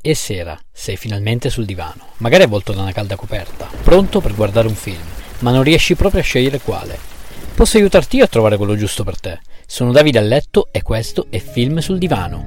E sera, sei finalmente sul divano, magari avvolto da una calda coperta, pronto per guardare un film, ma non riesci proprio a scegliere quale. Posso aiutarti io a trovare quello giusto per te. Sono Davide a letto e questo è Film sul divano.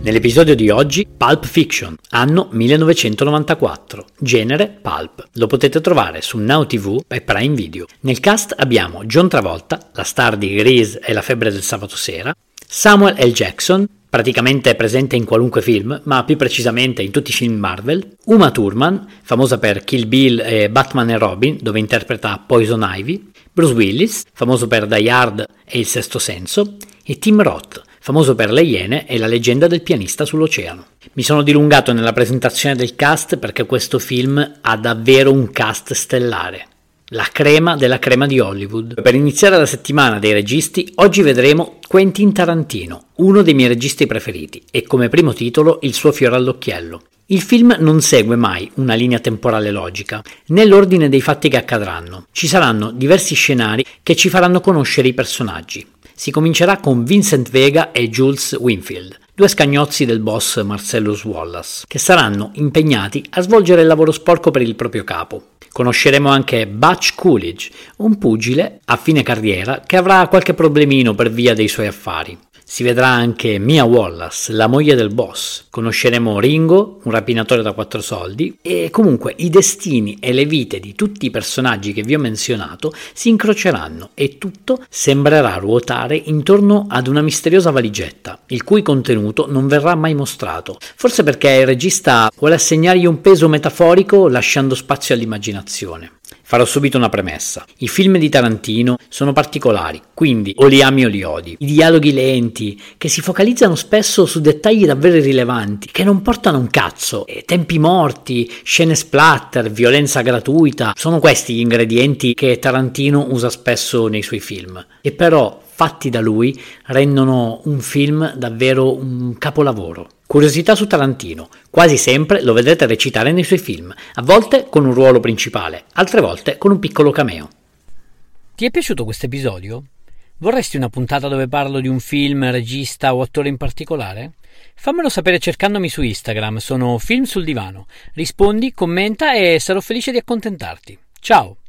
Nell'episodio di oggi, Pulp Fiction, anno 1994, genere Pulp. Lo potete trovare su Now TV e Prime Video. Nel cast abbiamo John Travolta, la star di Grease e La febbre del sabato sera, Samuel L. Jackson, praticamente presente in qualunque film, ma più precisamente in tutti i film Marvel, Uma Thurman, famosa per Kill Bill e Batman e Robin, dove interpreta Poison Ivy, Bruce Willis, famoso per Die Hard e Il Sesto Senso, e Tim Roth, famoso per Le Iene e la leggenda del pianista sull'oceano. Mi sono dilungato nella presentazione del cast perché questo film ha davvero un cast stellare la crema della crema di Hollywood. Per iniziare la settimana dei registi, oggi vedremo Quentin Tarantino, uno dei miei registi preferiti, e come primo titolo il suo fiore all'occhiello. Il film non segue mai una linea temporale logica, né l'ordine dei fatti che accadranno. Ci saranno diversi scenari che ci faranno conoscere i personaggi. Si comincerà con Vincent Vega e Jules Winfield, due scagnozzi del boss Marcellus Wallace, che saranno impegnati a svolgere il lavoro sporco per il proprio capo. Conosceremo anche Butch Coolidge, un pugile a fine carriera che avrà qualche problemino per via dei suoi affari. Si vedrà anche Mia Wallace, la moglie del boss. Conosceremo Ringo, un rapinatore da quattro soldi, e comunque i destini e le vite di tutti i personaggi che vi ho menzionato si incroceranno e tutto sembrerà ruotare intorno ad una misteriosa valigetta, il cui contenuto non verrà mai mostrato. Forse perché il regista vuole assegnargli un peso metaforico lasciando spazio all'immaginazione. Farò subito una premessa. I film di Tarantino sono particolari, quindi o li ami o li odi. I dialoghi lenti, che si focalizzano spesso su dettagli davvero irrilevanti, che non portano un cazzo. E tempi morti, scene splatter, violenza gratuita, sono questi gli ingredienti che Tarantino usa spesso nei suoi film. E però fatti da lui rendono un film davvero un capolavoro. Curiosità su Tarantino. Quasi sempre lo vedrete recitare nei suoi film, a volte con un ruolo principale, altre volte con un piccolo cameo. Ti è piaciuto questo episodio? Vorresti una puntata dove parlo di un film, regista o attore in particolare? Fammelo sapere cercandomi su Instagram, sono Film sul Divano. Rispondi, commenta e sarò felice di accontentarti. Ciao!